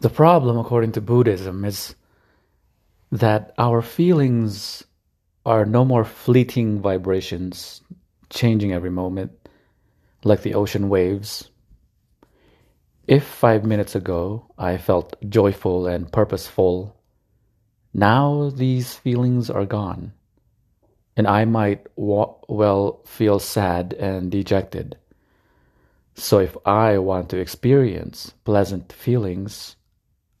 The problem, according to Buddhism, is that our feelings are no more fleeting vibrations, changing every moment, like the ocean waves. If five minutes ago I felt joyful and purposeful, now these feelings are gone, and I might wa- well feel sad and dejected. So if I want to experience pleasant feelings,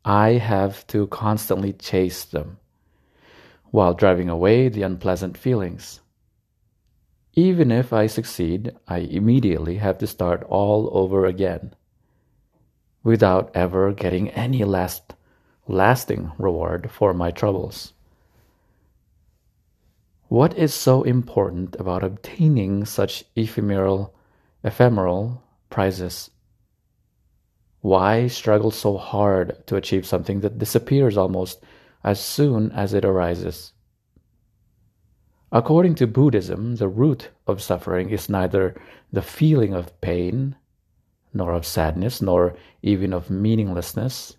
I have to constantly chase them while driving away the unpleasant feelings. Even if I succeed, I immediately have to start all over again without ever getting any last lasting reward for my troubles. What is so important about obtaining such ephemeral ephemeral prizes? Why struggle so hard to achieve something that disappears almost as soon as it arises? According to Buddhism, the root of suffering is neither the feeling of pain, nor of sadness, nor even of meaninglessness.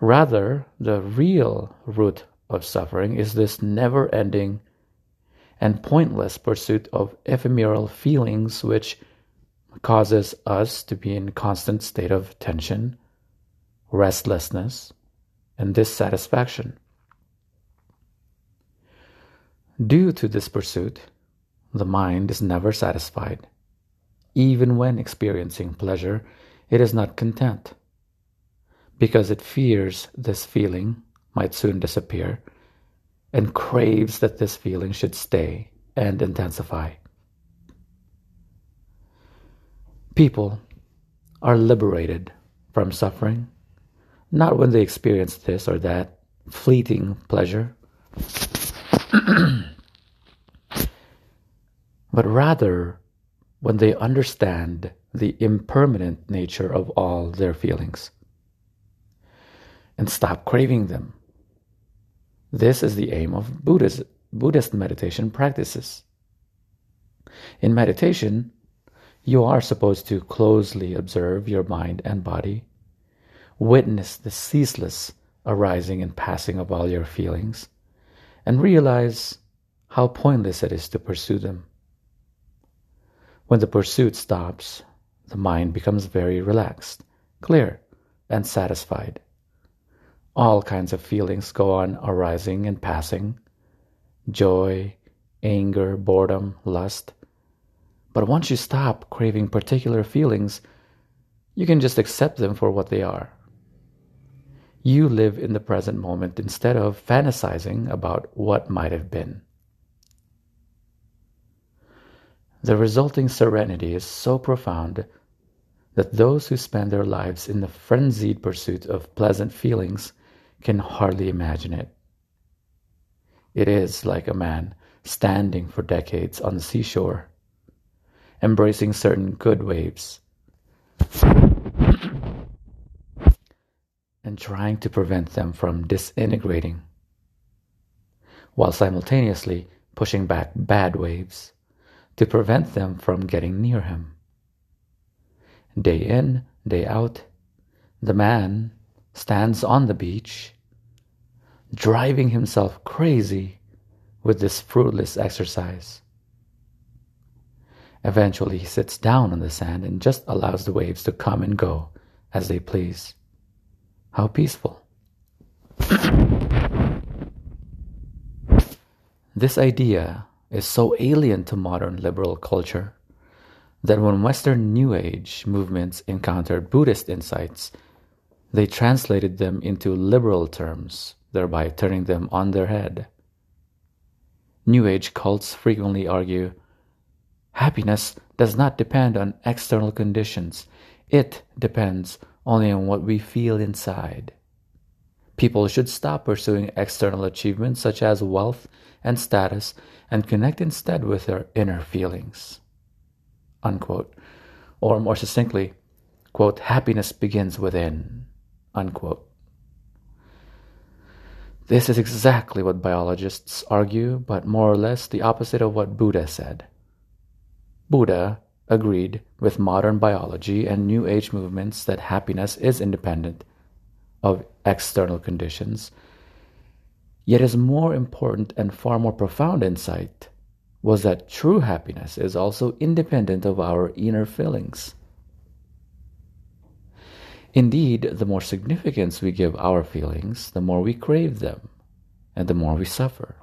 Rather, the real root of suffering is this never ending and pointless pursuit of ephemeral feelings which causes us to be in constant state of tension, restlessness, and dissatisfaction. Due to this pursuit, the mind is never satisfied. Even when experiencing pleasure, it is not content, because it fears this feeling might soon disappear and craves that this feeling should stay and intensify. People are liberated from suffering not when they experience this or that fleeting pleasure, but rather when they understand the impermanent nature of all their feelings and stop craving them. This is the aim of Buddhist, Buddhist meditation practices. In meditation, you are supposed to closely observe your mind and body, witness the ceaseless arising and passing of all your feelings, and realize how pointless it is to pursue them. When the pursuit stops, the mind becomes very relaxed, clear, and satisfied. All kinds of feelings go on arising and passing joy, anger, boredom, lust, but once you stop craving particular feelings, you can just accept them for what they are. You live in the present moment instead of fantasizing about what might have been. The resulting serenity is so profound that those who spend their lives in the frenzied pursuit of pleasant feelings can hardly imagine it. It is like a man standing for decades on the seashore embracing certain good waves, and trying to prevent them from disintegrating, while simultaneously pushing back bad waves to prevent them from getting near him. Day in, day out, the man stands on the beach, driving himself crazy with this fruitless exercise. Eventually, he sits down on the sand and just allows the waves to come and go as they please. How peaceful. this idea is so alien to modern liberal culture that when Western New Age movements encountered Buddhist insights, they translated them into liberal terms, thereby turning them on their head. New Age cults frequently argue Happiness does not depend on external conditions, it depends only on what we feel inside. People should stop pursuing external achievements such as wealth and status and connect instead with their inner feelings. Unquote. Or more succinctly, quote, happiness begins within. Unquote. This is exactly what biologists argue, but more or less the opposite of what Buddha said. Buddha agreed with modern biology and New Age movements that happiness is independent of external conditions. Yet, his more important and far more profound insight was that true happiness is also independent of our inner feelings. Indeed, the more significance we give our feelings, the more we crave them, and the more we suffer.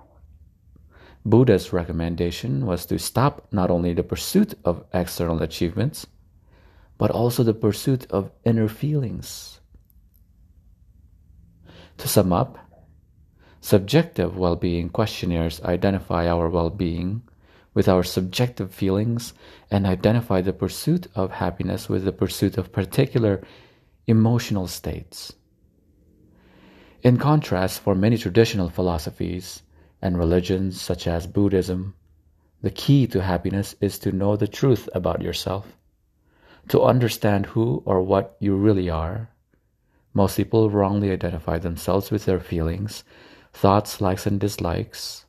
Buddha's recommendation was to stop not only the pursuit of external achievements, but also the pursuit of inner feelings. To sum up, subjective well being questionnaires identify our well being with our subjective feelings and identify the pursuit of happiness with the pursuit of particular emotional states. In contrast, for many traditional philosophies and religions such as Buddhism, the key to happiness is to know the truth about yourself, to understand who or what you really are. Most people wrongly identify themselves with their feelings, thoughts, likes, and dislikes.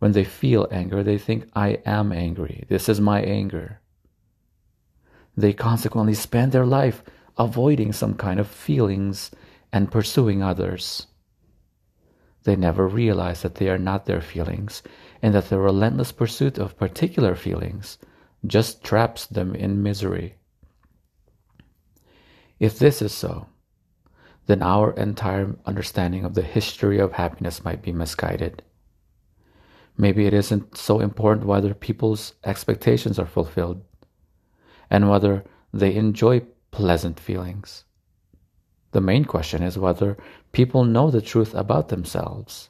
When they feel anger, they think, I am angry. This is my anger. They consequently spend their life avoiding some kind of feelings and pursuing others. They never realize that they are not their feelings and that the relentless pursuit of particular feelings just traps them in misery. If this is so, then our entire understanding of the history of happiness might be misguided. Maybe it isn't so important whether people's expectations are fulfilled and whether they enjoy pleasant feelings. The main question is whether people know the truth about themselves.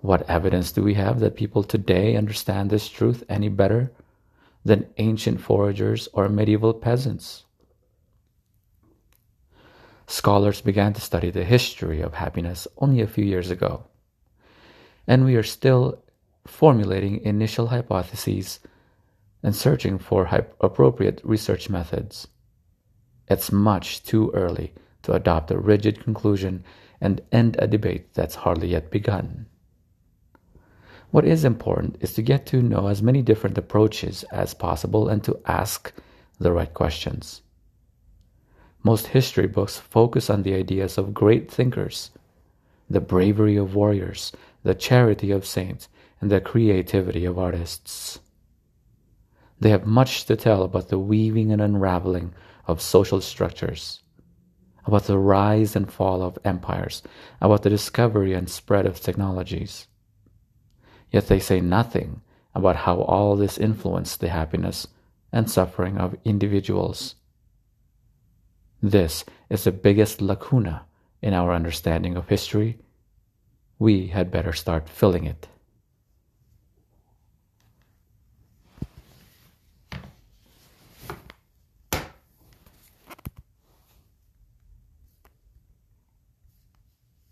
What evidence do we have that people today understand this truth any better than ancient foragers or medieval peasants? Scholars began to study the history of happiness only a few years ago, and we are still formulating initial hypotheses and searching for appropriate research methods. It's much too early to adopt a rigid conclusion and end a debate that's hardly yet begun. What is important is to get to know as many different approaches as possible and to ask the right questions. Most history books focus on the ideas of great thinkers, the bravery of warriors, the charity of saints, and the creativity of artists. They have much to tell about the weaving and unraveling of social structures, about the rise and fall of empires, about the discovery and spread of technologies. Yet they say nothing about how all this influenced the happiness and suffering of individuals. This is the biggest lacuna in our understanding of history. We had better start filling it.